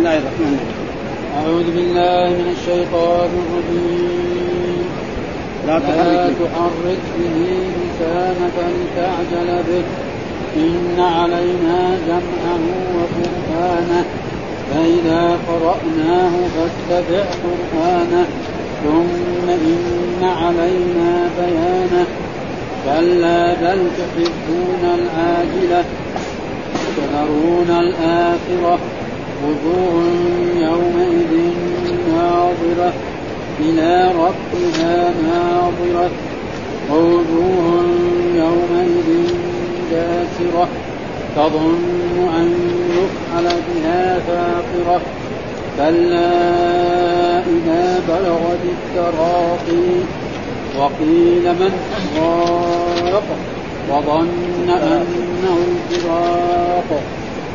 الله الرحمن الرحيم. أعوذ بالله من الشيطان الرجيم. لا تحرك, تحرك به لسانك لتعجل به. إن علينا جمعه وقرآنه. فإذا قرأناه فاتبع قرآنه. ثم إن علينا بيانه. كلا بل تحبون العاجلة تذرون الآخرة. وجوه يومئذ ناظرة إلى ربها ناظرة. ووجوه يومئذ باسرة تظن أن يفعل بها فاقرة. كلا إذا بلغت التراقي وقيل من راق وظن أنه الفراق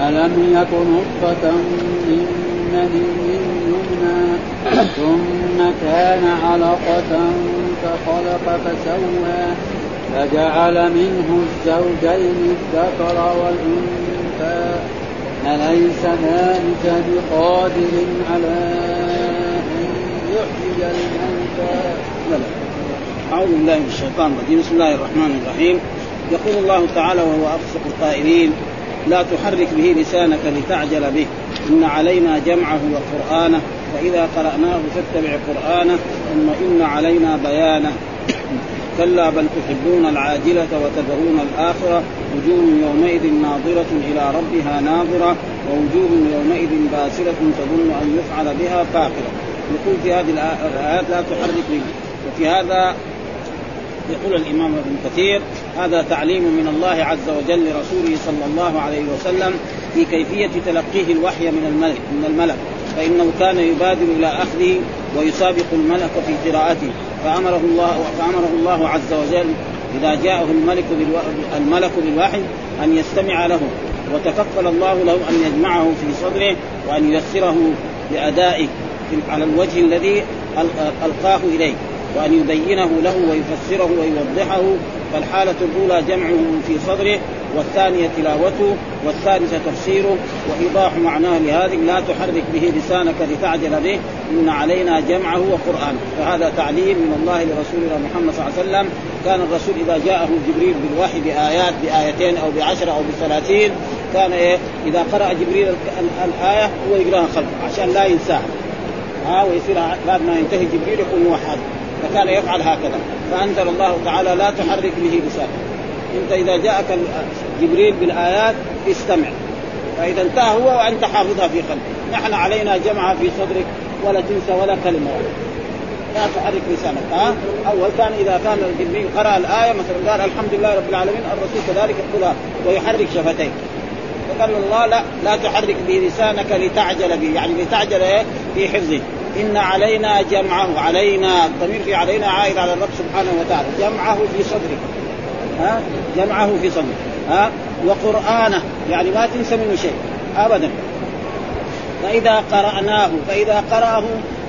ألم يك نطفة من مني يمنى ثم كان علقة فخلق فسوى فجعل منه الزوجين الذكر والأنثى أليس ذلك بقادر على أن يحيي الموتى؟ أعوذ بالله من الشيطان الرجيم. بسم الله الرحمن الرحيم. يقول الله تعالى وهو أفسق القائلين لا تحرك به لسانك لتعجل به. إن علينا جمعه وقرآنه فإذا قرأناه فاتبع قرآنه ثم إن علينا بيانه. كلا بل تحبون العاجلة وتذرون الآخرة. وجوه يومئذ ناظرة إلى ربها ناظرة. ووجوه يومئذ باسرة تظن أن يفعل بها فاقرة. يقول في هذه الآيات لا تحرك به. وفي هذا يقول الإمام ابن كثير هذا تعليم من الله عز وجل لرسوله صلى الله عليه وسلم في كيفية تلقيه الوحي من الملك من الملك. فإنه كان يبادر إلى أخذه ويسابق الملك في قراءته. فأمره الله فأمره الله عز وجل إذا جاءه الملك. الملك بالوحي أن يستمع له. وتكفل الله له أن يجمعه في صدره وأن ييسره لأدائه على الوجه الذي ألقاه إليه. وأن يبينه له ويفسره ويوضحه فالحالة الأولى جمعه في صدره والثانية تلاوته والثالثة تفسيره وإيضاح معناه لهذه لا تحرك به لسانك لتعجل به إن علينا جمعه وقرآنه. فهذا تعليم من الله لرسولنا محمد صلى الله عليه وسلم. كان الرسول إذا جاءه جبريل بالوحي بآيات بآيتين أو بعشرة أو بثلاثين كان إيه؟ إذا قرأ جبريل الآية هو يقرأها خلفه عشان لا ينساها ها ويصير بعد ما ينتهي جبريل يقول موحد. فكان يفعل هكذا. فأنزل الله تعالى لا تحرك به لسانك. أنت إذا جاءك جبريل بالآيات استمع. فإذا انتهى هو وأنت حافظها في قلبك. نحن علينا جمعها في صدرك ولا تنسى ولا كلمة. لا تحرك لسانك. ها؟ أول كان إذا كان جبريل قرأ الآية مثلا قال الحمد لله رب العالمين الرسول كذلك يقولها ويحرك شفتيه. فقال الله لا لا تحرك به لسانك لتعجل به. يعني لتعجل إيه؟ في حفظه. إن علينا جمعه. علينا الضمير في علينا عائد على الرب سبحانه وتعالى. جمعه في صدرك ها؟ جمعه في صدرك ها؟ وقرآنه. يعني ما تنسى منه شيء. ابدا. فإذا قرأناه فإذا قرأه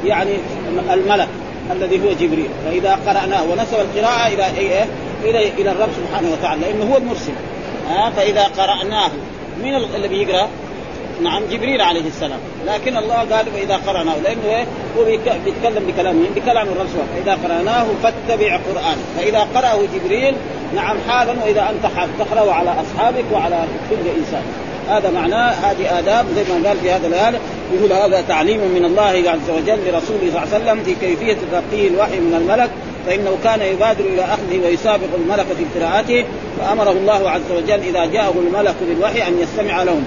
يعني الملك الذي هو جبريل. فإذا قرأناه ونسب القراءة إلى إيه؟ إلى إلى الرب سبحانه وتعالى. لأنه هو المرسل. ها؟ فإذا قرأناه من الذي يقرأ؟ نعم جبريل عليه السلام. لكن الله قال وإذا قرأناه لأنه إيه؟ هو بيتكلم بكلام مين؟ بكلام الرسول. فإذا قرأناه فاتبع قرآن. فإذا قرأه جبريل نعم حالا وإذا أنت حال تقرأه على أصحابك وعلى كل إنسان. هذا معناه هذه آداب زي ما قال في هذا الآية يقول هذا تعليم من الله عز وجل لرسوله صلى الله عليه وسلم في كيفية تلقيه الوحي من الملك. فإنه كان يبادر إلى أخذه ويسابق الملك في قراءته. فأمره الله عز وجل إذا جاءه الملك بالوحي أن يستمع لهم.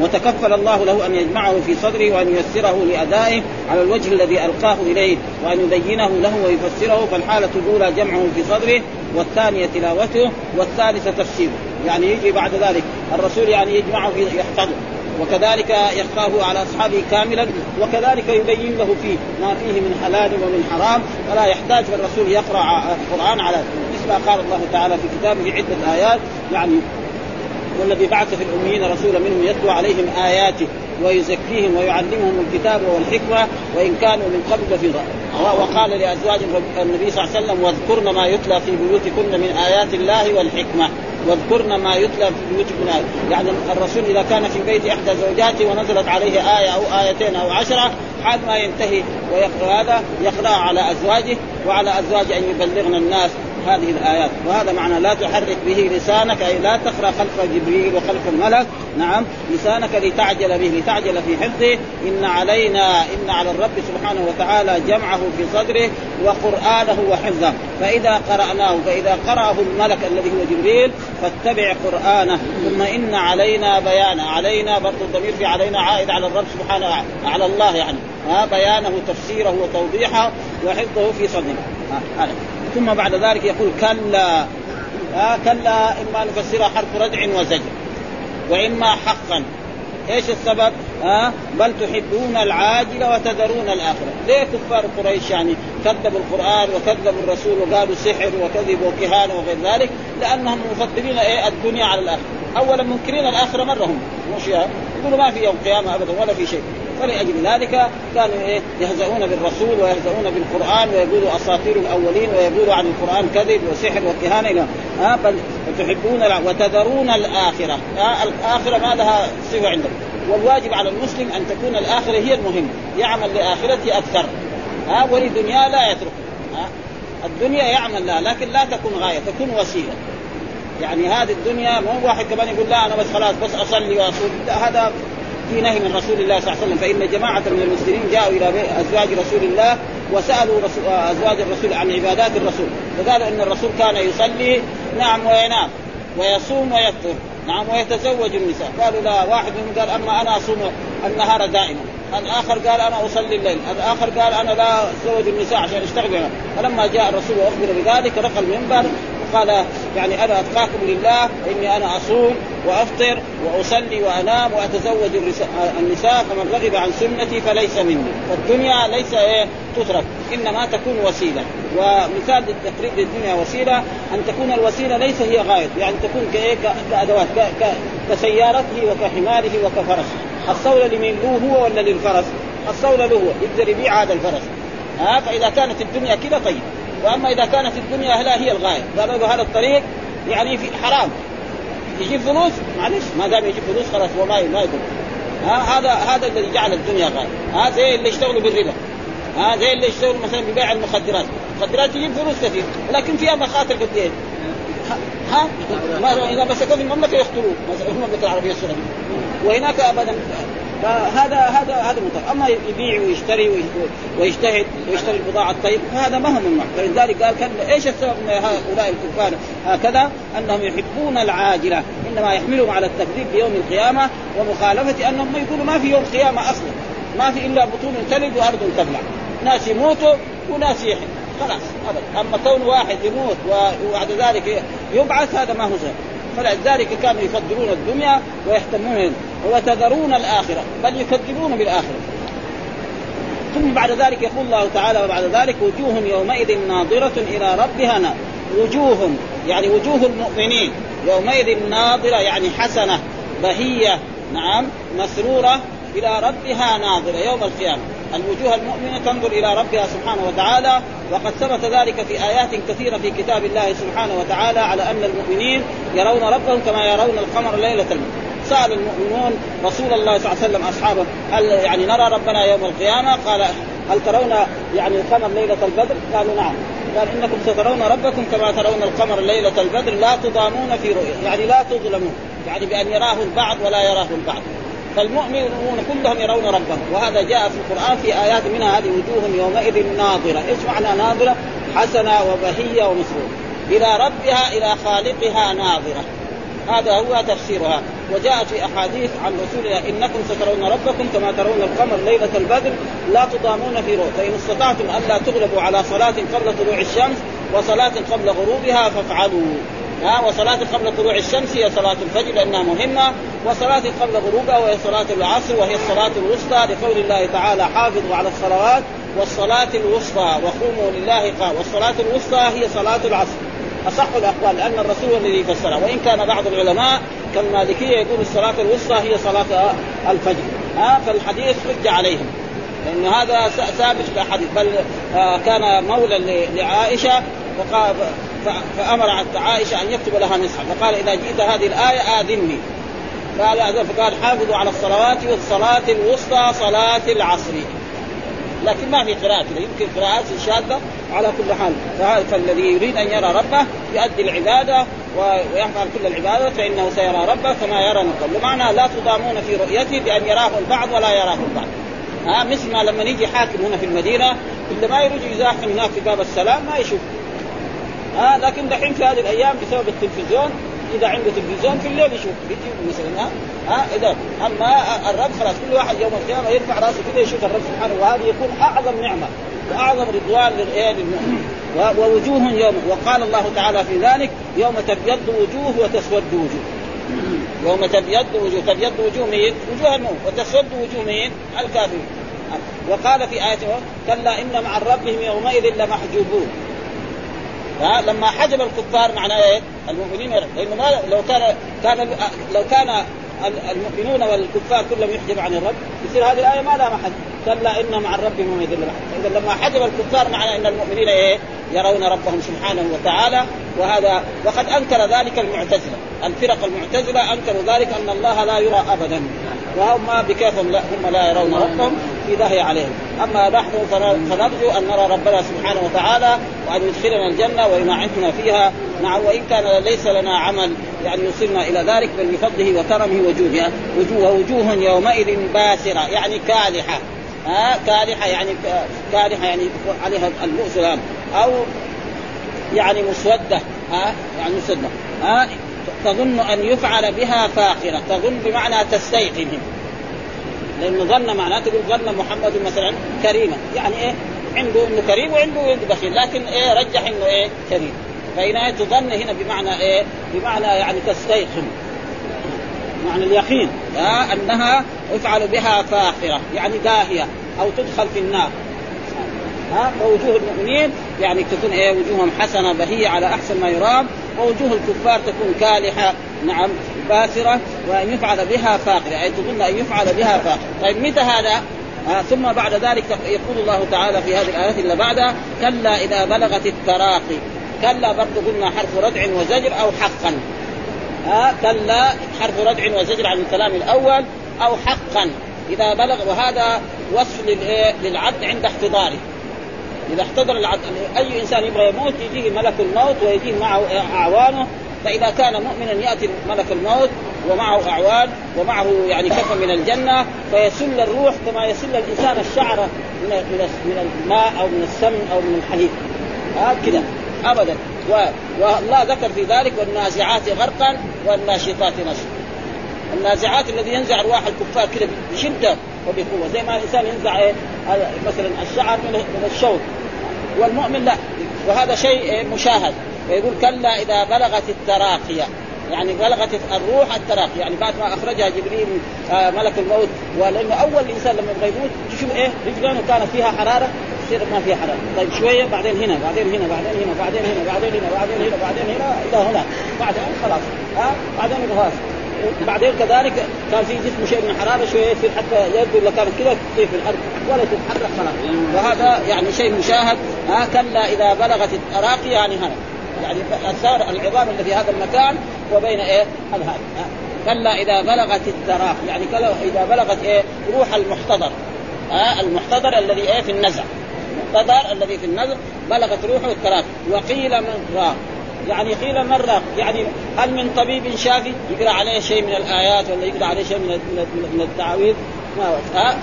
وتكفل الله له أن يجمعه في صدره وأن ييسره لأدائه على الوجه الذي ألقاه إليه وأن يبينه له ويفسره فالحالة الأولى جمعه في صدره والثانية تلاوته والثالثة تفسيره. يعني يجي بعد ذلك الرسول يعني يجمعه في يحفظه وكذلك يقراه على أصحابه كاملا وكذلك يبين له فيه ما فيه من حلال ومن حرام. فلا يحتاج الرسول يقرأ القرآن على مثل ما قال الله تعالى في كتابه عدة آيات. يعني والذي بعث في الأميين رسولا منهم يتلو عليهم آياته ويزكيهم ويعلمهم الكتاب والحكمة وإن كانوا من قبل لفي وقال لأزواج النبي صلى الله عليه وسلم واذكرن ما يتلى في بيوتكن من آيات الله والحكمة. واذكرن ما يتلى في بيوتكن. يعني الرسول إذا كان في بيت إحدى زوجاته ونزلت عليه آية أو آيتين أو عشرة حال ما ينتهي ويقرأ هذا يقرأ على أزواجه وعلى أزواج أن يبلغن الناس هذه الآيات. وهذا معنى لا تحرك به لسانك أي لا تقرأ خلف جبريل وخلف الملك. نعم. لسانك لتعجل به لتعجل في حفظه. إن علينا إن على الرب سبحانه وتعالى جمعه في صدره وقرآنه وحفظه. فإذا قرأناه فإذا قرأه الملك الذي هو جبريل فاتبع قرآنه. ثم إن علينا بيانه. علينا برضه الضمير في علينا عائد على الرب سبحانه على الله يعني. ها بيانه تفسيره وتوضيحه وحفظه في صدره. ثم بعد ذلك يقول كلا آه كلا إما نفسرها حرف ردع وزجر وإما حقا. إيش السبب؟ آه بل تحبون العاجل وتذرون الاخره، ليه كفار قريش يعني كذبوا القرآن وكذبوا الرسول وقالوا سحر وكذب وكهانة وغير ذلك؟ لأنهم مفضلين إيه الدنيا على الآخرة، اولا منكرين الآخرة مرة هم. مش يقولوا ما في يوم قيامة ابدا ولا في شيء، فلأجل ذلك كانوا إيه يهزؤون بالرسول ويهزؤون بالقرآن ويقولوا أساطير الأولين ويقولوا عن القرآن كذب وسحر وكهانة إلى آه بل تحبون وتذرون الآخرة. آه الآخرة ما لها صفة عندهم. والواجب على المسلم أن تكون الآخرة هي المهمة يعمل لآخرته أكثر. آه ولدنيا لا يترك. الدنيا يعمل لها لكن لا تكون غاية تكون وسيلة. يعني هذه الدنيا مو واحد كمان يقول لا أنا بس خلاص بس أصلي وأصوم. لا هذا في نهي من رسول الله صلى الله عليه وسلم فإن جماعة من المسلمين جاءوا إلى أزواج رسول الله وسألوا رسول أزواج الرسول عن عبادات الرسول. فقالوا إن الرسول كان يصلي نعم وينام ويصوم ويفطر نعم ويتزوج النساء. قالوا لا واحد منهم قال أما أنا أصوم النهار دائما. الآخر قال أنا أصلي الليل. الآخر قال أنا لا اتزوج النساء عشان أشتغل. فلما جاء الرسول وأخبر بذلك رقى المنبر وقال يعني أنا أتقاكم لله اني أنا أصوم وأفطر وأصلي وأنام وأتزوج النساء فمن رغب عن سنتي فليس مني. فالدنيا ليس إيه تترك إنما تكون وسيلة. ومثال للتقريب للدنيا وسيلة أن تكون الوسيلة ليس هي غاية يعني تكون كإيه؟ كأدوات كسيارته وكحماره وكفرسه. الصولة لمين له هو ولا للفرس؟ الصولة له هو يقدر يبيع هذا الفرس. ها؟ فإذا كانت الدنيا كذا طيب. وأما إذا كانت الدنيا لا هي الغاية قالوا له هذا الطريق يعني في حرام. يجيب فلوس؟ معلش ما دام يجيب فلوس خلاص هو ما يقول. ها هذا هذا الذي جعل الدنيا غاية. ها زي اللي يشتغلوا بالربا. ها زي اللي يشتغلوا مثلا ببيع المخدرات. المخدرات تجيب فلوس كثير ولكن فيها مخاطر قد إيه ها؟ إذا مسكوه في المملكة يقتلوه المملكة العربية السعوديه وهناك ابدا فهذا هذا هذا مطلق. أما يبيع ويشتري ويجتهد ويشتري البضاعة الطيب فهذا ما هو ممنوع فلذلك قال كان إيش السبب من هؤلاء الكفار؟ هكذا أنهم يحبون العاجلة إنما يحملهم على التكذيب بيوم القيامة ومخالفة أنهم يقولوا ما في يوم قيامة أصلا. ما في إلا بطون تلد وأرض تبلع. ناس يموتوا وناس يحيوا. خلاص ابدا. أما كون واحد يموت وبعد ذلك يبعث هذا ما هو سهل فلذلك كانوا يفضلون الدنيا ويهتمون وتذرون الآخرة بل يكذبون بالآخرة. ثم بعد ذلك يقول الله تعالى وبعد ذلك وجوه يومئذ ناظرة إلى ربها ناظرة وجوه يعني وجوه المؤمنين يومئذ ناظرة يعني حسنة بهية نعم مسرورة إلى ربها ناظرة يوم القيامة. الوجوه المؤمنة تنظر إلى ربها سبحانه وتعالى وقد ثبت ذلك في آيات كثيرة في كتاب الله سبحانه وتعالى على أن المؤمنين يرون ربهم كما يرون القمر ليلة الموت سأل المؤمنون رسول الله صلى الله عليه وسلم أصحابه هل يعني نرى ربنا يوم القيامة؟ قال هل ترون يعني القمر ليلة البدر؟ قالوا نعم. قال إنكم سترون ربكم كما ترون القمر ليلة البدر لا تضامون في رؤية يعني لا تظلمون يعني بأن يراه البعض ولا يراه البعض. فالمؤمنون كلهم يرون ربهم. وهذا جاء في القرآن في آيات منها هذه وجوه يومئذ ناظرة، إيش معنى ناظرة؟ حسنة وبهية ومسرور إلى ربها إلى خالقها ناظرة. هذا هو تفسيرها. وجاء في أحاديث عن رسول الله إنكم سترون ربكم كما ترون القمر ليلة البدر لا تضامون في روح. فإن استطعتم ألا تغلبوا على صلاة قبل طلوع الشمس وصلاة قبل غروبها فافعلوا. ها وصلاة قبل طلوع الشمس هي صلاة الفجر لأنها مهمة وصلاة قبل غروبها وهي صلاة العصر وهي الصلاة الوسطى لقول الله تعالى حافظوا على الصلوات والصلاة الوسطى وقوموا لله قال والصلاة الوسطى هي صلاة العصر. أصح الأقوال لأن الرسول الذي فسرها وإن كان بعض العلماء كالمالكية يقول الصلاة الوسطى هي صلاة الفجر ها فالحديث حج عليهم. لأن هذا ثابت في الحديث بل آه، كان مولى لعائشة فقال فأمر عائشة أن يكتب لها نصحا فقال إذا جئت هذه الآية آذني قال فقال حافظوا على الصلوات والصلاة الوسطى صلاة العصر. لكن ما في قراءة يمكن قراءات شاذة على كل حال. فالذي يريد أن يرى ربه يؤدي العبادة ويفعل كل العبادة فإنه سيرى ربه كما يرى نقل بمعنى لا تضامون في رؤيته بأن يراه البعض ولا يراه البعض. ها مثل ما لما يجي حاكم هنا في المدينة اللي ما يريد يزاحم هناك في باب السلام ما يشوف. ها لكن دحين في هذه الأيام بسبب التلفزيون إذا عنده تلفزيون في الليل يشوف فيديو مثلا ها؟ إذا أما الرب خلاص كل واحد يوم القيامة يرفع رأسه كذا يشوف الرب سبحانه وهذا يكون أعظم نعمة وأعظم رضوان للمؤمن ووجوه يوم وقال الله تعالى في ذلك يوم تبيض وجوه وتسود وجوه. يوم تبيض وجوه تبيض وجوه مين؟ وجوه المؤمن وتسود وجوه مين؟ الكافرين وقال في آية كلا إن مع ربهم يومئذ لمحجوبون. لما حجب الكفار معناه إيه؟ المؤمنين لأنه ما لو كان كان لو كان المؤمنون والكفار كلهم يحجب عن الرب يصير هذه الآية ما لها محل. كلا إن مع الرب يومئذ لمحجوبون اذا لما حجب الكفار معناه إن المؤمنين إيه؟ يرون ربهم سبحانه وتعالى وهذا وقد أنكر ذلك المعتزلة. الفرق المعتزلة أنكروا ذلك أن الله لا يرى ابدا. وهم بكيفهم لا هم لا يرون ربهم. في داهية عليهم. أما نحن فنرجو أن نرى ربنا سبحانه وتعالى وأن يدخلنا الجنة وينعمنا فيها. نعم وإن كان ليس لنا عمل يعني يوصلنا إلى ذلك بل بفضله وكرمه وجوه وجوه وجوه يومئذ باسرة يعني كالحة. ها كالحة يعني كالحة يعني عليها البؤس أو يعني مسودة. ها يعني مسودة. ها تظن أن يفعل بها فاخرة. تظن بمعنى تستيقن لأنه ظن معناته تقول ظن محمد مثلا كريما. يعني إيه؟ عنده إنه كريم وعنده عنده بخيل. لكن إيه؟ رجح إنه إيه؟ كريم. فهنا تظن هنا بمعنى إيه؟ بمعنى يعني تستيقن. معنى اليقين. آه أنها يفعل بها فاخرة. يعني داهية. أو تدخل في النار. ها؟ فوجوه المؤمنين يعني تكون إيه؟ وجوههم حسنة بهيه على أحسن ما يرام. ووجوه الكفار تكون كالحة. نعم. باسره وأن يفعل بها فاقره اي تظن أن يفعل بها فاقره طيب متى هذا؟ آه ثم بعد ذلك يقول الله تعالى في هذه الآيات اللي بعدها كلا إذا بلغت التراقي كلا برضه قلنا حرف ردع وزجر أو حقا. آه كلا حرف ردع وزجر عن الكلام الأول أو حقا. إذا بلغ وهذا وصف للعبد عند احتضاره. إذا احتضر العبد أي إنسان يبغى يموت يجيه ملك الموت ويجيه معه أعوانه فإذا كان مؤمنا يأتي ملك الموت ومعه أعوان ومعه يعني كفن من الجنة فيسل الروح كما يسل الإنسان الشعر من من الماء أو من السمن أو من الحليب. هذا كذا. ابدا. والله ذكر في ذلك والنازعات غرقا والناشطات نشطا. النازعات الذي ينزع أرواح الكفار كذا بشدة وبقوة. زي ما الإنسان ينزع إيه مثلا الشعر من الشوك. والمؤمن لا. وهذا شيء إيه مشاهد. ويقول كلا إذا بلغت التراقية. يعني بلغت الروح التراقي يعني بعد ما أخرجها جبريل آه ملك الموت ولأنه أول إنسان لما يبغى يموت تشوف إيه؟ رجلانه كانت فيها حرارة تصير ما فيها حرارة. طيب شوية بعدين هنا بعدين هنا بعدين هنا بعدين هنا بعدين هنا بعدين هنا بعدين هنا إلى هنا. بعدين خلاص. ها؟ آه بعدين خلاص بعدين كذلك كان في جسمه شيء من الحرارة شوية يصير حتى يبدو لو كانت كذا تصير في الأرض ولا تتحرك خلاص. وهذا يعني شيء مشاهد. ها؟ كلا إذا بلغت التراقي يعني هذا. يعني اثار العظام اللي في هذا المكان وبين إيه؟ هذا كلا إذا بلغت التراقي يعني كلا إذا بلغت إيه؟ روح المحتضر. ها المحتضر الذي إيه؟ في النزع المحتضر الذي في النزع بلغت روحه التراقي وقيل من راق. يعني قيل مرة يعني هل من طبيب شافي؟ يقرأ عليه شيء من الآيات ولا يقرأ عليه شيء من من التعاويذ ما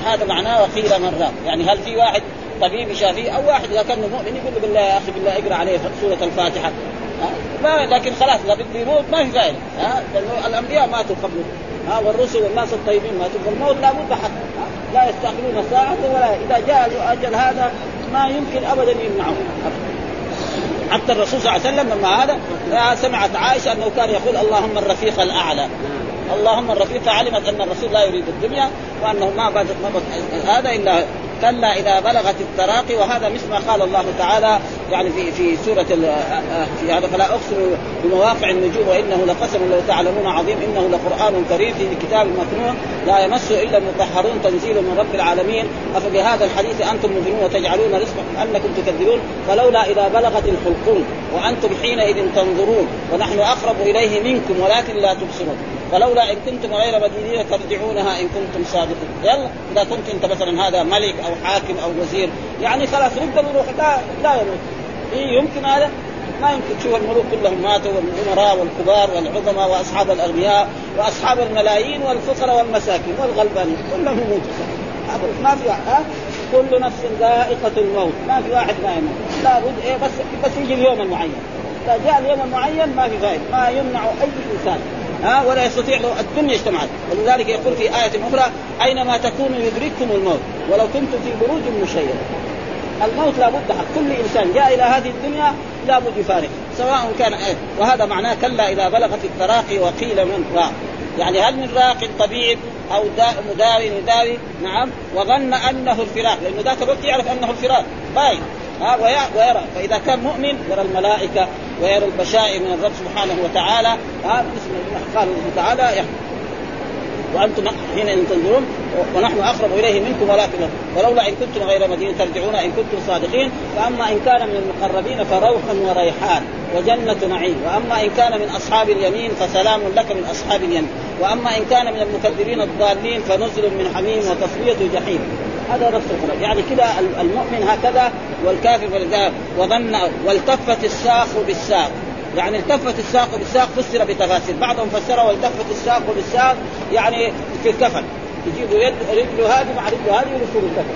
هذا معناه وقيل مرة يعني هل في واحد طبيب شافي أو واحد إذا كان مؤمن يقول له بالله يا أخي بالله اقرأ عليه سورة الفاتحة. ما لكن خلاص إذا بده يموت ما في فائده ها؟ الأنبياء ماتوا قبله. ها؟ والرسل والناس الطيبين ماتوا فالموت لابد حق لا يستعملون ساعة ولا إذا جاء الأجل هذا ما يمكن أبدا يمنعه. حتى الرسول صلى الله عليه وسلم لما هذا سمعت عائشة أنه كان يقول اللهم الرفيق الأعلى. اللهم الرفيق فعلمت أن الرسول لا يريد الدنيا وأنه ما بدت هذا إلا كلا إذا بلغت التراقي وهذا مثل ما قال الله تعالى يعني في في سورة في هذا فلا أقسم بمواقع النجوم وإنه لقسم لو تعلمون عظيم إنه لقرآن كريم في كتاب مكنون لا يمسه إلا المطهرون تنزيل من رب العالمين. أفبهذا الحديث أنتم مؤمنون وتجعلون رزقكم انكم تكذبون؟ فلولا إذا بلغت الحلقوم وأنتم حينئذ تنظرون ونحن أقرب إليه منكم ولكن لا تبصرون. فلولا إن كنتم غير مدينين ترجعونها إن كنتم صادقين. يلا إذا كنت أنت مثلا هذا ملك أو حاكم أو وزير يعني خلاص رد الروح لا لا يموت إيه يمكن هذا. ما يمكن. تشوف الملوك كلهم ماتوا والامراء والكبار والعظماء وأصحاب الأغنياء وأصحاب الملايين والفقراء والمساكين والغلبانين. كلهم يموتوا. ما في ها؟ كل نفس ذائقة الموت. ما في واحد ما يموت. لابد إيه بس بس يجي اليوم المعين. إذا جاء اليوم المعين ما في فائدة. ما يمنع أي إنسان. ها ولا يستطيع الدنيا اجتمعت. ولذلك يقول في آية أخرى أينما تكونوا يدرككم الموت ولو كنتم في بروج مشيدة. الموت لابد حق كل إنسان. جاء إلى هذه الدنيا لابد يفارق. سواء كان إيه وهذا معناه كلا إذا بلغت التراقي وقيل من راق. يعني هل من راق طبيب أو مداوي يداوي نعم. وظن أنه الفراق لأنه ذاك الوقت يعرف أنه الفراق. باين ها ويرى. فإذا كان مؤمن يرى الملائكة. ويرى البشائر من الرب سبحانه وتعالى. ها بسم قال الله تعالى. يحكم وأنتم حين تنظرون ونحن أقرب إليه منكم ولكن ولولا إن كنتم غير مدينين ترجعون إن كنتم صادقين. فاما إن كان من المقربين فروح وريحان وجنة نعيم. وأما إن كان من أصحاب اليمين فسلام لك من أصحاب اليمين. وأما إن كان من المكذبين الضالين فنزل من حميم وتصفية جحيم. هذا نفس القرآن يعني كذا المؤمن هكذا والكافر وظن والتفت الساق بالساق. يعني التفت الساق بالساق فسر بتفاسير. بعضهم فسره والتفت الساق بالساق يعني في الكفن. يجيبوا يد رجله هذه مع رجله هذه ويلفوا الكفن.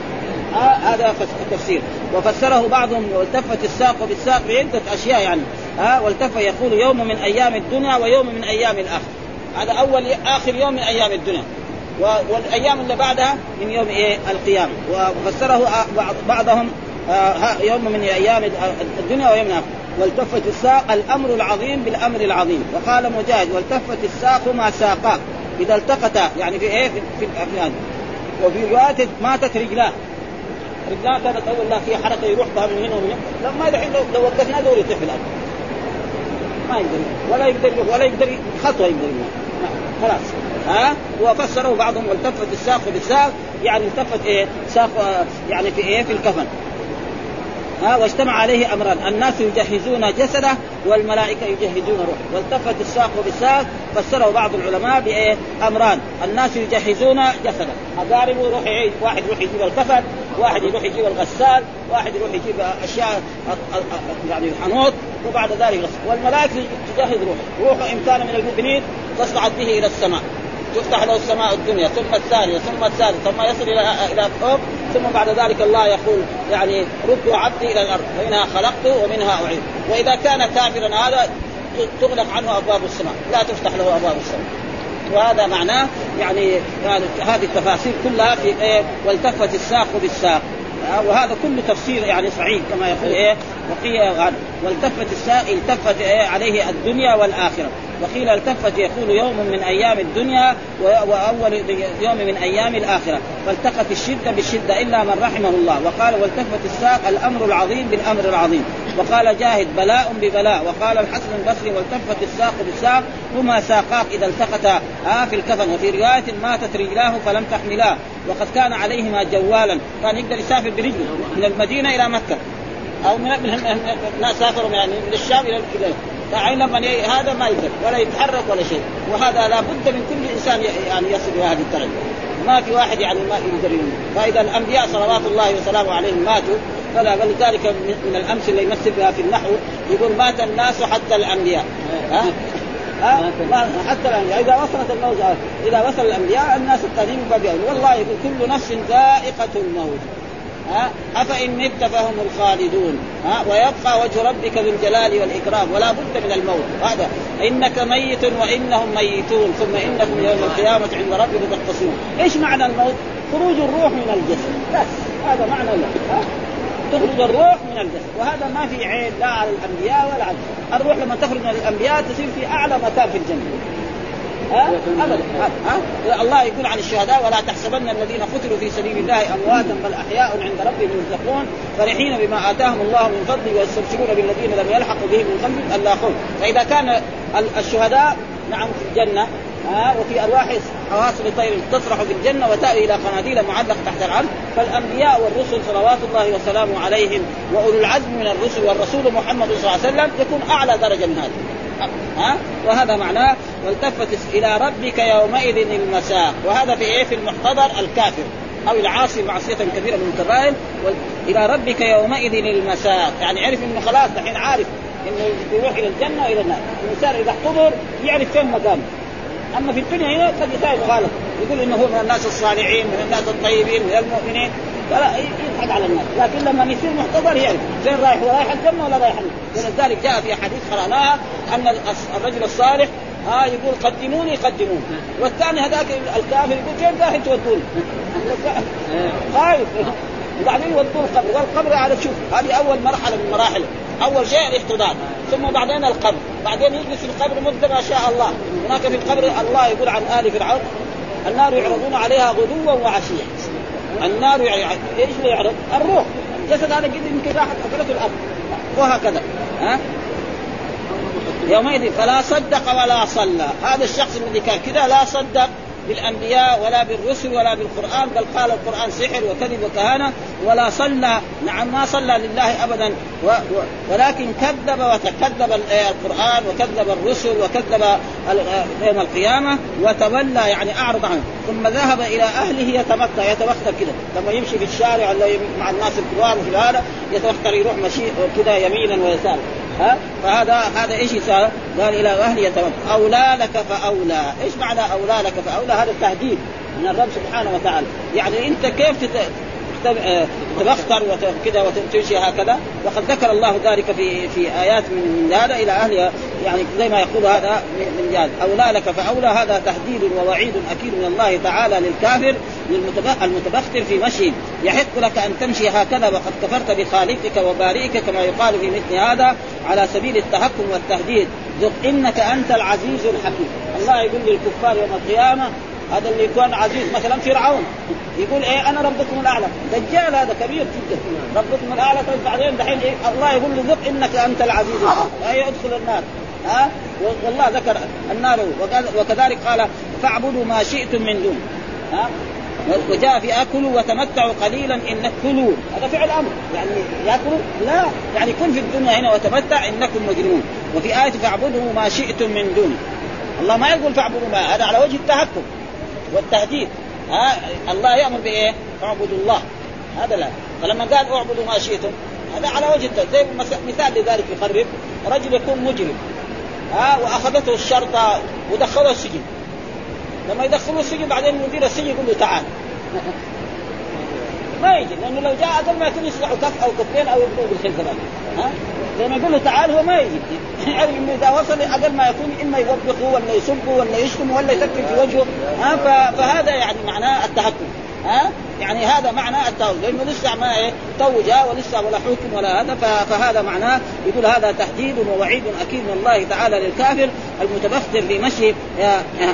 آه هذا تفسير. وفسره بعضهم والتفت الساق بالساق بعدة أشياء يعني. آه والتف يقول يوم من أيام الدنيا ويوم من أيام الآخرة. هذا أول آخر يوم من أيام الدنيا. والأيام اللي بعدها من يوم إيه؟ القيامة. وفسره بعضهم آه يوم من أيام الدنيا ويوم الآخرة. والتفت الساق الأمر العظيم بالأمر العظيم. وقال مجاهد والتفت الساق ما ساقا. إذا التقتا يعني في إيه؟ في, هذا وفي رواية ماتت رجلاه. رجلاه كانت اول لا في حركة يروح بها من هنا ومن هنا. لما دحين لو, لو وقفناه دور يطيح في الأرض. ما يقدر ولا يقدر ولا يقدر خطوة يقدر خلاص. ها؟ وفسره بعضهم والتفت الساق بالساق يعني التفت إيه؟ ساق يعني في إيه؟ في الكفن. ها؟ واجتمع عليه أمران. الناس يجهزون جسده والملائكة يجهزون روحه. والتفت الساق بالساق فسره بعض العلماء بإيه؟ أمران. الناس يجهزون جسده. أقاربه يروح يعيد. واحد يروح يجيب الكفن واحد يروح يجيب الغسال واحد يروح يجيب أشياء يعني الحنوط وبعد ذلك غسل والملائكة تجهز روحه. روحه إن كان من المؤمنين تصعد به إلى السماء. تفتح له السماء الدنيا ثم الثانية ثم الثالثة ثم يصل إلى إلى ثم بعد ذلك الله يقول يعني ردوا عبدي إلى الأرض فمنها خلقته ومنها أعيد. وإذا كان كافرا هذا تغلق عنه أبواب السماء لا تفتح له أبواب السماء. وهذا معناه يعني هذه التفاصيل كلها في إيه؟ والتفت الساق بالساق. وهذا كله تفسير يعني صحيح كما يقول إيه؟ وقيل والتفت الساق التفت إيه عليه الدنيا والآخرة. وقيل التفت يقول يوم من أيام الدنيا وأول يوم من أيام الآخرة. فالتقت الشدة بالشدة إلا من رحمه الله. وقال والتفت الساق الأمر العظيم بالأمر العظيم. وقال جاهد بلاء ببلاء. وقال الحسن البصري والتفت الساق بالساق. هما ساقاك إذا التقتا آه في الكفن. وفي رواية ماتت رجلاه فلم تحملاه وقد كان عليهما جوالا. كان يقدر يسافر برجله من المدينة إلى مكة. أو من الناس سافروا يعني من الشام إلى فعين لما هذا ما يقدر ولا يتحرك ولا شيء. وهذا لابد من كل إنسان يعني يصل إلى هذه الدرجة. ما في واحد يعني ما يقدر فإذا الأنبياء صلوات الله وسلامه عليهم ماتوا فلا ولذلك من الامثله اللي يمثل بها في النحو يقول مات الناس حتى الأنبياء. ها؟ ها؟ حتى الأنبياء. إذا وصلت الموت إذا وصل الأنبياء الناس الثانيين بقوا والله يقول كل نفس ذائقة الموت. أفإن مت فهم الخالدون ها؟ ويبقى وجه ربك ذو الجلال والإكرام ولا بد من الموت. هذا إنك ميت وإنهم ميتون ثم انكم يوم القيامة عند ربكم تختصمون إيش معنى الموت؟ خروج الروح من الجسد. بس هذا معنى الموت تخرج الروح من الجسد. وهذا ما في عيب لا على الأنبياء ولا على الروح لما تخرج من الأنبياء تصير في أعلى مكان في الجنة. ها؟ ابدا الله يقول عن الشهداء ولا تحسبن الذين قتلوا في سبيل الله امواتا بل أحياء عند ربهم يرزقون. فرحين بما آتاهم الله من فضله ويستبشرون بالذين لم يلحقوا بهم من خلفهم ألا خوف. فإذا كان الشهداء نعم في الجنة ها؟ وفي أرواح حواصل طير تطرح في الجنة وتأوي إلى قناديل معلق تحت العرش فالأنبياء والرسل صلوات الله وسلامه عليهم وأولو العزم من الرسل والرسول محمد صلى الله عليه وسلم يكون أعلى درجة من هذا. ها؟ وهذا معناه والتفت إلى ربك يومئذ المساق. وهذا في إيه؟ في المحتضر الكافر. أو العاصي معصية كبيرة من الكبائر إلى ربك يومئذ المساق. يعني عرف إنه خلاص دحين عارف إنه يروح إلى الجنة وإلى النار. الإنسان إذا احتضر يعرف فين مقامه. أما في الدنيا هنا قد يساوي يقول إنه هو من الناس الصالحين من الناس الطيبين من المؤمنين. فلا يضحك على الناس. لكن لما يصير محتضر يعرف فين رايح رايح الجنة ولا رايح ولذلك جاء في حديث قراناها أن الرجل الصالح ها يقول قدموني قدموني والثاني هذاك الكافر يقول فين رايح تودوني؟ خايف. وبعدين يودوه القبر. والقبر على شوف هذه أول مرحلة من مراحله أول شيء الاحتضار ثم بعدين القبر. بعدين يجلس في القبر مدة ما شاء الله. هناك في القبر الله يقول عن آل فرعون النار يعرضون عليها غدوا وعشيا النار يعني إيش اللي يعرض؟ الروح. الجسد هذا قد يمكن راحت أكلته الأرض وهكذا. ها؟ يومئذ فلا صدق ولا صلى. هذا الشخص الذي كان كذا لا صدق. بالأنبياء ولا بالرسل ولا بالقرآن بل قال القرآن سحر وكذب وكهانة ولا صلى نعم ما صلى لله ابدا. و و ولكن كذب وتكذب القرآن وكذب الرسل وكذب يوم القيامة وتولى يعني أعرض عنه. ثم ذهب إلى أهله يتمتع يتوختر كذا لما يمشي في الشارع مع الناس الكبار وفي هذا يتوختر يروح مشي كذا يمينا ويسارا. ها فهذا هذا إيش يساوي؟ قال إلى أهلي يتوكل أولى لك فأولى، إيش معنى أولى لك فأولى؟ هذا التهديد من الرب سبحانه وتعالى، يعني أنت كيف تبختر وكذا وتمشي هكذا. وقد ذكر الله ذلك في في آيات من هذا إلى أهل يعني زي ما يقول هذا من جهاد أولى لك فأولى. هذا تهديد ووعيد أكيد من الله تعالى للكافر المتبختر في مشي. يحق لك أن تمشي هكذا وقد كفرت بخالقك وبارئك كما يقال في مثل هذا على سبيل التهكم والتهديد. ذق إنك أنت العزيز الحكيم. الله يقول للكفار يوم القيامة. هذا اللي يكون عزيز مثلا فرعون. يقول إيه أنا ربكم الأعلى. دجال هذا كبير جدا. ربكم الأعلى. طيب بعدين دحين إيه الله يقول له ذق إنك أنت العزيز. اي ادخل النار. ها؟ والله ذكر النار. وكذلك قال فاعبدوا ما شئتم من دون. ها؟ وجاء في آكلوا وتمتعوا قليلا انك كلوا. هذا فعل أمر. يعني يأكلوا؟ لا. يعني كن في الدنيا هنا وتمتع إنكم مجرمون. وفي آية فاعبدوا ما شئتم من دونه الله ما يقول فاعبدوا ما هذا على وجه التهكم والتهديد. ها الله يأمر بإيه؟ اعبدوا الله. هذا لا. فلما قال اعبدوا ما شئتم هذا على وجه زي مثال لذلك يقرب رجل يكون مجرم ها وأخذته الشرطة ودخله السجن. لما يدخلوه السجن بعدين مدير السجن يقول له تعال. ما يجي لأنه لو جاء قبل ما يكون يصلحوا كف أو كفين أو يبدو بالخزران ها؟ زي ما يقول له تعال هو ما يجي. يعرف إنه إذا وصل أقل ما يكون إما يوبخه ولا يسبه ولا يشتمه ولا يسكر في وجهه. ها فهذا يعني معناه التهكم ها؟ يعني هذا معنى التوج لأنه لسه ما إيه توج ولسه ولا حكم ولا هذا فهذا معناه يقول هذا تهديد ووعيد أكيد من الله تعالى للكافر المتبختر في مشي.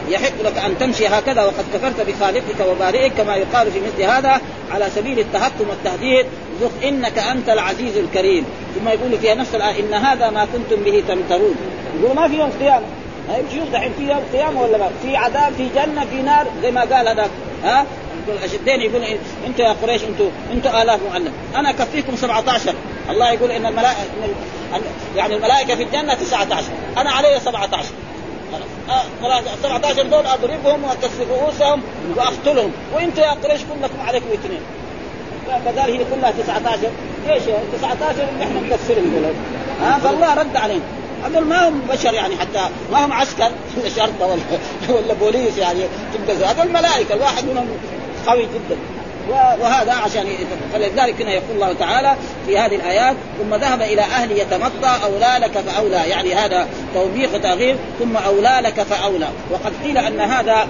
يحق لك أن تمشي هكذا وقد كفرت بخالقك وبارئك كما يقال في مثل هذا على سبيل التهكم والتهديد. ذق إنك أنت العزيز الكريم. ثم يقول في نفس الآية إن هذا ما كنتم به تمترون. يقول ما في يوم قيامة. شوف دحين في يوم قيامة ولا ما؟ في عذاب في جنة في نار زي ما قال هذاك ها؟ الاشدين يقول أنتم يا قريش أنتم أنتم آلاف معلم أنا أكفيكم 17 الله يقول إن الملائكه يعني الملائكة في الجنة 19 أنا علي 17 17 دول أضربهم وأكسر رؤوسهم وأقتلهم. وانت يا قريش كلكم عليكم اثنين. فبدال هي كلها 19 إيش 19 اللي إحنا نكسرهم ها؟ فالله رد عليهم. هذول ما هم بشر يعني حتى ما هم عسكر. ولا شرطة ولا ولا بوليس يعني. هذول ملائكه الواحد منهم قوي جدا. وهذا عشان فلذلك هنا يقول الله تعالى في هذه الآيات ثم ذهب إلى اهله يتمطى اولى لك فأولى. يعني هذا توبيخ وتغيير ثم اولى لك فأولى. وقد قيل أن هذا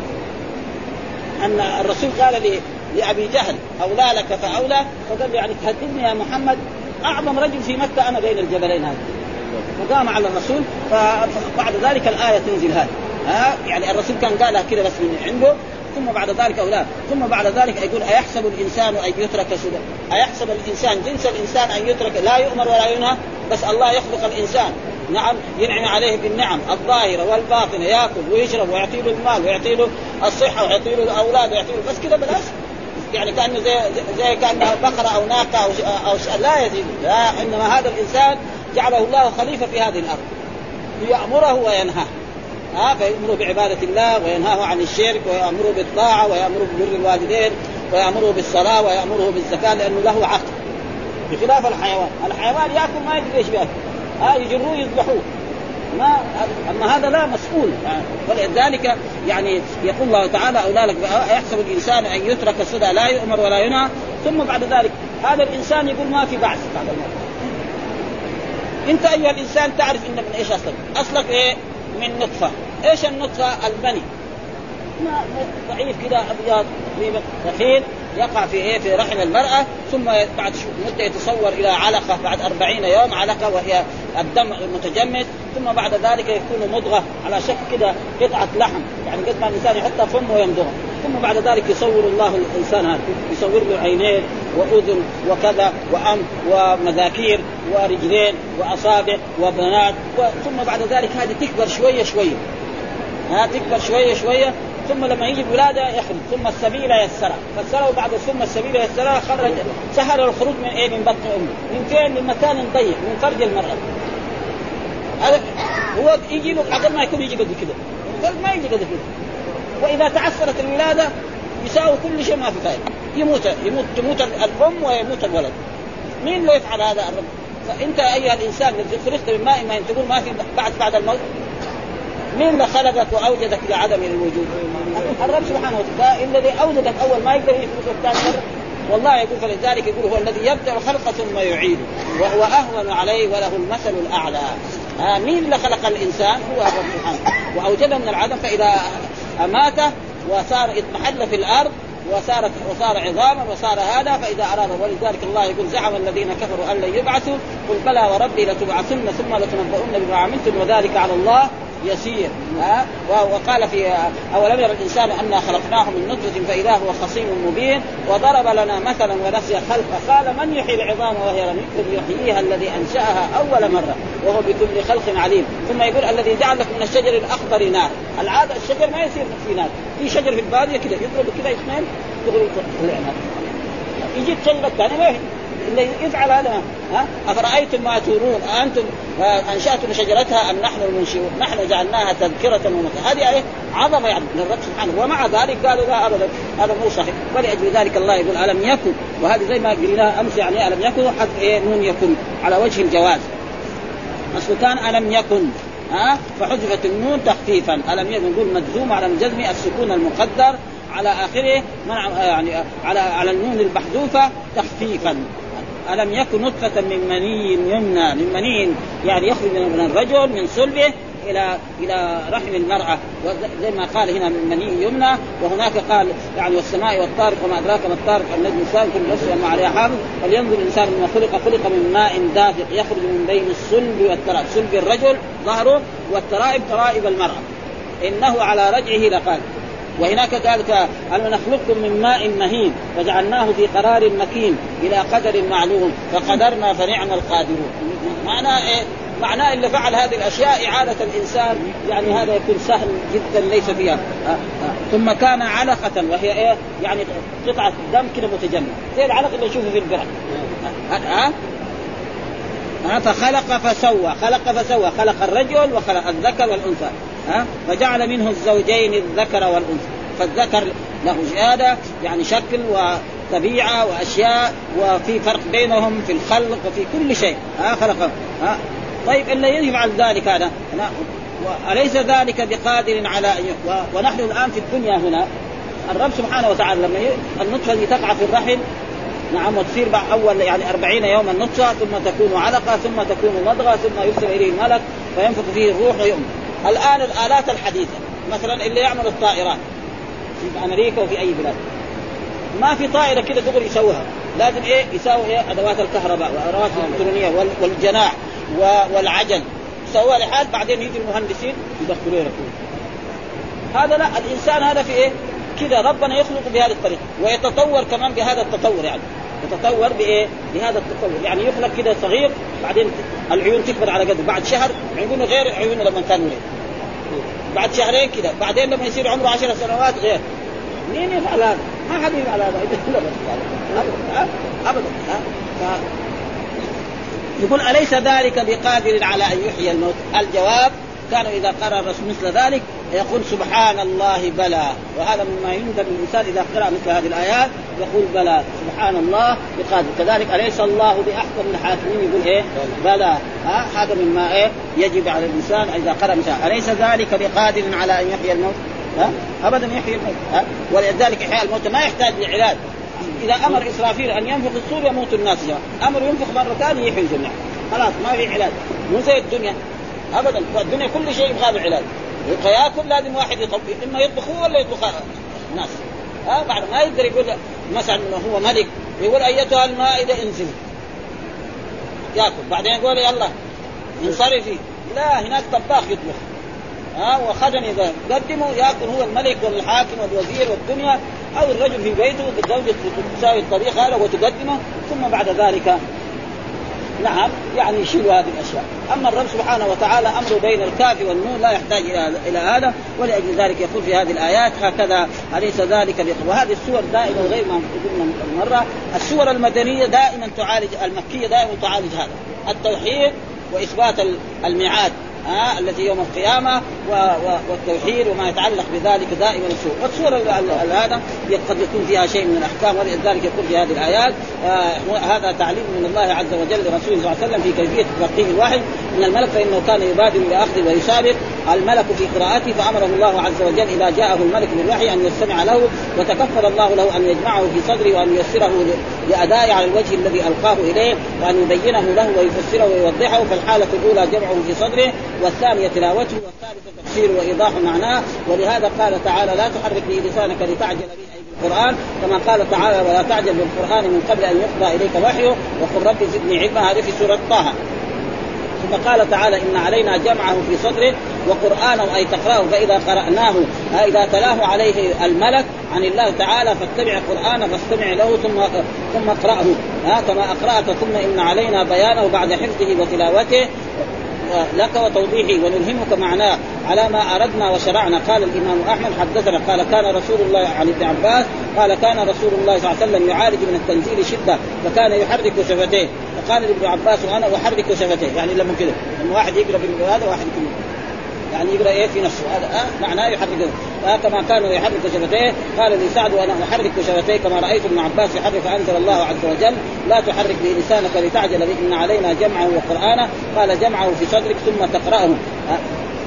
أن الرسول قال لأبي جهل اولى لك فأولى. فقال يعني تهددني يا محمد أعظم رجل في مكة أنا بين الجبلين هذا فقام على الرسول فبعد ذلك الآية تنزل هذه. ها؟ يعني الرسول كان قالها كذا بس من عنده. ثم بعد ذلك أولاد ثم بعد ذلك يقول أيحسب الإنسان أن يترك سدى؟ أيحسب الإنسان جنس الإنسان أن يترك لا يؤمر ولا ينهى بس الله يخلق الإنسان. نعم ينعم عليه بالنعم الظاهرة والباطنة يأكل ويشرب ويعطي له المال ويعطي له الصحة ويعطي له الأولاد ويعطي له بس كذا بلاش. يعني كأنه زي زي كانها بقرة أو ناقة أو أو لا يزيد. لا إنما هذا الإنسان جعله الله خليفة في هذه الأرض يامره وينهاه. ها فيأمره بعبادة الله وينهاه عن الشرك ويأمره بالطاعة ويأمره ببر الوالدين ويأمره بالصلاة ويأمره بالزكاة لأنه له عقل. بخلاف الحيوان، الحيوان يأكل ما يدري إيش بيأكل. ها يجروه يذبحوه ما أما هذا لا مسؤول. ولذلك يعني يقول الله تعالى اولئك يحسب الإنسان أن يترك سدى لا يؤمر ولا ينهى. ثم بعد ذلك هذا الإنسان يقول ما في بعث. بعد الموت أنت أيها الإنسان تعرف ان من إيش أصلك؟ أصلك إيه؟ من نطفة، إيش النطفة؟ المني ما ضعيف كذا أبيض ثقيل. يقع في إيه؟ في رحم المرأة. ثم بعد مدة يتصور إلى علقة بعد أربعين يوم علقة وهي الدم المتجمد ثم بعد ذلك يكون مضغة على شكل كده قطعة لحم. يعني قد ما الإنسان يحطها فمه ويمضغها ثم بعد ذلك يصور الله الإنسان هذا. يصور له عينين وأذن وكذا وانف ومذاكير ورجلين وأصابع وبنات ثم بعد ذلك هذه تكبر شوية شوية. ها تكبر شوية شوية. ثم لما يجي الولادة يخرج. ثم السبيل يسرها. فسره بعد ثم السبيل يسرها خرج سهل الخروج من إيه؟ من بطن أمه. من فين؟ من مكان ضيق من فرج المرأة. هو يجي له قبل ما يكون يجي قد كده قبل ما يجي قد كده وإذا تعثرت الولادة يساوي كل شيء ما في فائده يموت يموت تموت الأم ويموت الولد. مين اللي يفعل هذا الرب؟ فأنت أيها الإنسان الذي خلقت من ماء ما تقول ما في بعد بعد الموت. مين اللي خلقك وأوجدك لعدم الوجود؟ الرب سبحانه وتعالى. الذي أوجدك أول ما يقدر يخلقك ثاني مرة والله يقول فلذلك يقول هو الذي يبدأ الخلق ثم يعيده وهو أهون عليه وله المثل الأعلى. آه مين اللي خلق الإنسان هو الرب سبحانه واوجده من العدم فإذا أماته وصار اضمحل في الأرض وصارت وصار عظاما وصار هذا فإذا أراد ولذلك الله يقول زعم الذين كفروا أن لن يبعثوا. قل بلى وربي لتبعثن ثم لتنبؤن بما عملتم وذلك على الله يسير ها؟ وقال في أولم يرى الإنسان أنا خلقناه من نطفة فإذا هو خصيم مبين وضرب لنا مثلا ونسي خلقه قال من يحيي العظام وهي رميم؟ يحييها الذي أنشأها أول مرة وهو بكل خلق عليم. ثم يقول الذي جعل لكم من الشجر الأخضر نار. العادة الشجر ما يصير في نار. في شجر في البادية كذا يضرب كذا اثنين يغلي يجي الشجره الثانية ما اللي يفعل هذا ها؟ أفرأيتم ما تورون؟ اانتم أنشأتم شجرتها أم نحن المنشئون؟ نحن جعلناها تذكرة ومتى هذه إيه عظمة يعني من الرب سبحانه. ومع ذلك قالوا لا أبدا هذا مو صحيح. ولأجل ذلك الله يقول ألم يكن؟ وهذه زي ما قلناها أمس يعني ألم يكن؟ حذف إيه نون يكن على وجه الجواز. اصله كان ألم يكن ها؟ فحذفت النون تخفيفا. ألم يكن؟ نقول مجزوم على الجزم السكون المقدر على آخره يعني على على النون المحذوفة تخفيفا. ألم يكن نطفة من مني يمنى من مني يعني يخرج من الرجل من صلبه إلى إلى رحم المرأة. زي ما قال هنا من مني يمنى وهناك قال يعني والسماء والطارق وما أدراك ما الطارق النجم الثاني كل نفس ما عليها حافظ. فلينظر الإنسان مما خلق خلق من ماء دافق يخرج من بين الصلب والترائب. صلب الرجل ظهره والترائب ترائب المرأة. إنه على رجعه لقادر. وهناك ذلك أن نخلقكم من ماء مهين فجعلناه في قرار مكين إلى قدر معلوم فقدرنا فنعم القادرون معناه إيه؟ معناه اللي فعل هذه الأشياء إعادة الإنسان يعني هذا يكون سهل جدا ليس فيها آه، آه. ثم كان علقة وهي إيه؟ يعني قطعة دم كده متجمد زي العلق اللي نشوفه في البرع ها أه؟ فخلق فسوى خلق فسوى خلق الرجل وخلق الذكر والأنثى ها؟ فجعل منه الزوجين الذكر والأنثى. فالذكر له زيادة يعني شكل وطبيعة وأشياء وفي فرق بينهم في الخلق وفي كل شيء. ها؟ خلق ها؟ طيب إلا يفعل ذلك هذا. أليس ذلك بقادر على أن ونحن الآن في الدنيا هنا الرب سبحانه وتعالى لما النطفة دي تقع في الرحم نعم وتصير بعد أول يعني أربعين يوما نطفة ثم تكون علقة ثم تكون مضغة ثم يرسل إليه الملك فينفخ فيه الروح ويؤمن. الآن الآلات الحديثة مثلا اللي يعمل الطائرات في أمريكا وفي أي بلاد. ما في طائرة كده دغري يسويها لازم إيه؟ يساوي إيه؟ أدوات الكهرباء وأدوات الإلكترونية والجناح والعجل. سووها لحال بعدين يجي المهندسين يدخلوها. لكم هذا لا الإنسان هذا في إيه؟ كذا ربنا يخلق بهذه الطريقة ويتطور كمان بهذا التطور يعني. يتطور بإيه؟ بهذا التطور. يعني يخلق كذا صغير بعدين العيون تكبر على قده. بعد شهر عيونه غير عيونه لما كان ولد بعد شهرين كذا بعدين لما يصير عمره عشر سنوات غير. مين يفعل هذا؟ ما حد يفعل هذا. ابدا. ابدا يقول أليس ذلك بقادر على أن يحيي الموت؟ الجواب كانوا إذا قرأ الرسول مثل ذلك يقول سبحان الله بلى. وهذا مما يندب الإنسان إذا قرأ مثل هذه الآيات يقول بلى. سبحان الله بقادر كذلك أليس الله بأحكم الحاكمين؟ يقول إيه؟ بلى. ها؟ هذا مما إيه؟ يجب على الإنسان إذا قرأ مثل أليس ذلك بقادر على أن يحيي الموت؟ ها؟ ابدا يحيي الموت. ها؟ ولذلك إحياء الموت ما يحتاج لعلاج. إذا أمر إسرافيل أن ينفخ الصور يموت الناس. جميعا أمر ينفخ مرة ثانية يحيي الجميع خلاص ما في علاج. مو زي الدنيا. ابدا. الدنيا كل شيء يبغى له علاج. يبغى ياكل لازم واحد يطبخ إما يطبخ هو ولا يطبخ الناس ها بعد ما يقدر يقول مثلا هو ملك يقول أيتها المائدة انزلي ياكل. بعدين يقول يلا انصرفي. لا هناك طباخ يطبخ. ها وخدم إذا قدموا ياكل هو الملك والحاكم والوزير والدنيا أو الرجل في بيته بالزوجة تساوي الطبيخ هذا وتقدمه ثم بعد ذلك نعم يعني يشيلوا هذه الأشياء، أما الرب سبحانه وتعالى امره بين الكاف والنون لا يحتاج إلى إلى هذا ولأجل ذلك يقول في هذه الآيات هكذا أليس ذلك وهذه السور دائما غير ما قلنا مره، السور المدنية دائما تعالج المكية دائما تعالج هذا، التوحيد وإثبات الميعاد. ها التي يوم القيامة و... و... والتوحيد وما يتعلق بذلك دائما السور، والسوره هذا قد يكون فيها شيء من الأحكام ولذلك يقول في هذه الآيات آه هذا تعليم من الله عز وجل لرسوله صلى الله عليه وسلم في كيفية تلقيه الوحي. من الملك فإنه كان يبادر باخذ ويسابق الملك في قراءته فأمره الله عز وجل إذا جاءه الملك بالوحي أن يستمع له وتكفل الله له أن يجمعه في صدره وأن ييسره لأدائه على الوجه الذي ألقاه إليه وأن يبينه له ويفسره ويوضحه. فالحالة الأولى جمعه في صدره والثانية تلاوته والثالثة تفسيره وإيضاح معناه. ولهذا قال تعالى لا تحرك به لسانك لتعجل به أي بالقرآن. كما قال تعالى ولا تعجل بالقرآن من قبل أن يقضى إليك وحيه. وقل رب زدني علما هذه في سورة طه. ثم قال تعالى إن علينا جمعه في صدره وقرآنه أي تقرأه فإذا قرأناه اذا تلاه عليه الملك عن الله تعالى فاتبع قرآنه فاستمع له ثم ثم اقرأه. ها كما أقرأت ثم إن علينا بيانه بعد حفظه وتلاوته. لك وتوضيحه ونلهمك معناه على ما أردنا وشرعنا. قال الإمام أحمد حدثنا قال كان رسول الله عن ابن عباس قال كان رسول الله صلى الله عليه وسلم يعالج من التنزيل شدة فكان يحرك شفتيه. فقال لابن عباس وأنا أحرك شفتيه. يعني لما كذا لما واحد يقرأ هذا واحد يقرأ. يعني يقرأ إيه في نفسه. هذا آه معناه يحرك آه كما كان يحرك شفتيه. قال لي سعد وأنا أحرك شفتيه كما رأيت ابن عباس يحرك فانزل الله عز وجل. لا تحرك به لسانك لتعجل به. إن علينا جمعه وقرآنه. قال جمعه في صدرك ثم تقرأه.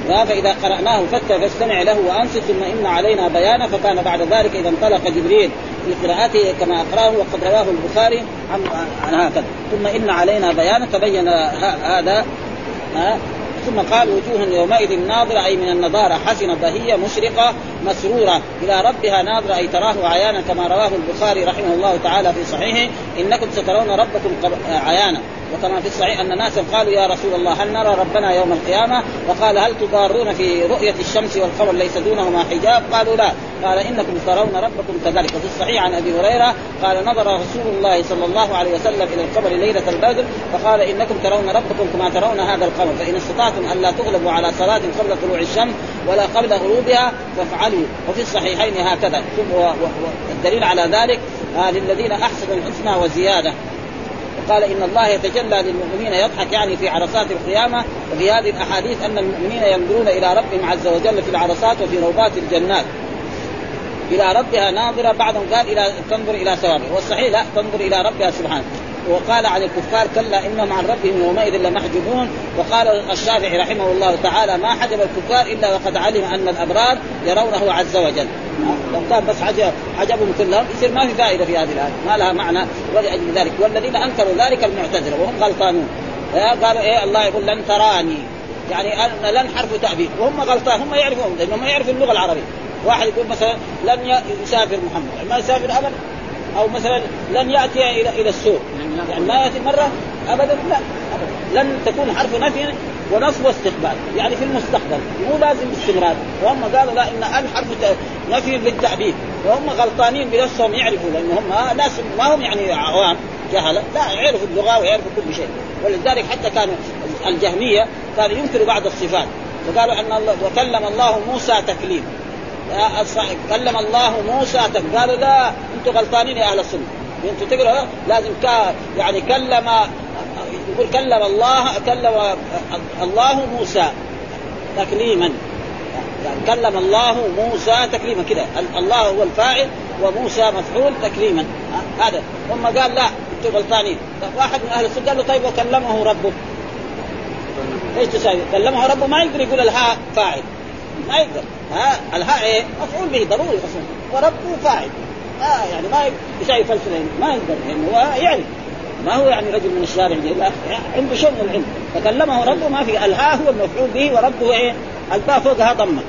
فإذا قرأناه فت فاستمع له وأنصت ثم إن علينا بيانه. فكان بعد ذلك إذا انطلق جبريل في قراءته كما أقرأه. وقد رواه البخاري عن, هكذا. ثم إن علينا بيانه. تبين هذا ثم قال وجوه يومئذ ناظرة أي من النضارة حسنة بهية مشرقة. مسرورة إلى ربها ناظرة أي تراه عيانا كما رواه البخاري رحمه الله تعالى في صحيحه إنكم سترون ربكم عيانا وكما في الصحيح أن ناسا قالوا يا رسول الله هل نرى ربنا يوم القيامة؟ وقال هل تضارون في رؤية الشمس والقمر ليس دونهما حجاب؟ قالوا لا، قال إنكم ترون ربكم كذلك، وفي الصحيح عن أبي هريرة قال نظر رسول الله صلى الله عليه وسلم إلى القمر ليلة البدر فقال إنكم ترون ربكم كما ترون هذا القمر، فإن استطعتم ألا تغلبوا على صلاة قبل طلوع الشمس ولا قبل غروبها فافعلوا، وفي الصحيحين هكذا، والدليل على ذلك آه للذين أحسنوا الحسنى وزيادة. قال إن الله يتجلى للمؤمنين يضحك يعني في عرصات القيامة وفي هذه الأحاديث أن المؤمنين ينظرون إلى ربهم عز وجل في العرصات وفي روضات الجنات. إلى ربها ناظرة بعضهم قال إلى تنظر إلى ثوابه. والصحيح لا تنظر إلى ربها سبحانه. وقال عن الكفار كلا إنهم عن ربهم يومئذ لمحجوبون. وقال الشافعي رحمه الله تعالى ما حجب الكفار إلا وقد علم أن الأبرار يرونه عز وجل. لو كان بس حجب حجبهم كلهم يصير ما في فائدة في هذه الآية. ما لها معنى ولأجل ذلك. والذين أنكروا ذلك المعتزله وهم غلطانون. قالوا إيه الله يقول لن تراني. يعني لن حرف تعبير وهم غلطان هم يعرفون لأنهم يعرفوا اللغة العربية. واحد يقول مثلا لن يسافر محمد. ما يسافر ابدا. أو مثلا لن يأتي إلى إلى السوق. يعني ما يأتي مرة ابدا لا أبداً. لن تكون حرف نفي ونصب واستقبال. يعني في المستقبل مو لازم باستمرار. وهم قالوا لا إن ال حرف نفي للتعبيد وهم غلطانين بنفسهم يعرفوا لأن هم ناس ما هم يعني عوام جهلة. لا يعرفوا اللغة ويعرفوا كل شيء. ولذلك حتى كانوا الجهمية كانوا ينكروا بعض الصفات. فقالوا أن الله وكلم الله موسى تكليم. كلم الله موسى قالوا لا أنتم غلطانين يا أهل السنة. أنتم تقرأ؟ لازم يعني كلم يقول كلم الله كلم الله موسى تكليما. يعني كلم الله موسى تكليما كذا الله هو الفاعل وموسى مفعول تكليما. هذا. ثم قال لا أنتم غلطانين. واحد من أهل السنة قال له طيب وكلمه ربه. إيش تساوي؟ كلمه ربه ما يقدر يقول الهاء فاعل. ما يقدر. ها الهاء إيه؟ مفعول به ضروري أصلا. وربه فاعل آه يعني ما يساوي فلسفه ما يقدر يعني هو يعرف ما هو يعني رجل من الشارع لا عنده شيء من العلم. فكلمه ربه ما في الهاء هو المفعول به وربه إيه؟ الباء فوقها ضمة.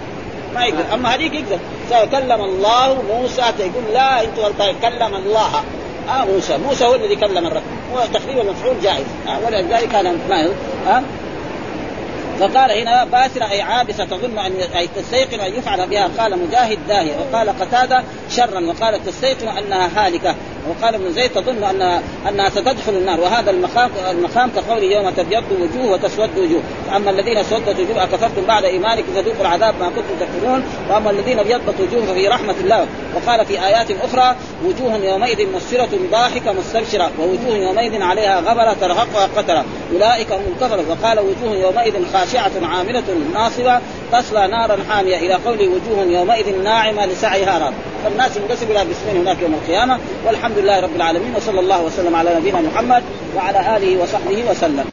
ما يقدر. أما هذيك يقدر. كلم الله موسى يقول لا أنت غلطان كلم الله. آه موسى. موسى هو الذي كلم الرب. هو تقريبا مفعول جائز. آه ولذلك كان ما آه فقال هنا باسرة أي عابسة تظن أن أي تستيقن أن يفعل بها. قال مجاهد داهية. وقال قتادة شرا. وقال تستيقن أنها هالكة. وقال ابن زيد تظن أنها أنها ستدخل النار. وهذا المقام المقام كقول يوم تبيض وجوه وتسود وجوه. أما الذين اسودت وجوه أكفرتم بعد إيمانكم فذوقوا العذاب ما كنتم تكفرون. وأما الذين ابيضت وجوه ففي رحمة الله وقال في آيات أخرى وجوه يومئذ مسفرة ضاحكة مستبشرة ووجوه يومئذ عليها غبرة ترهقها قترة. أولئك هم الكفرة. وقال وجوه يومئذ خاشعة عاملة ناصبة تصلى نارا حامية. إلى قول وجوه يومئذ ناعمة لسعيها راضية فالناس ينقسم إلى قسمين هناك يوم القيامة. والحمد لله رب العالمين وصلى الله وسلم على نبينا محمد وعلى آله وصحبه وسلم.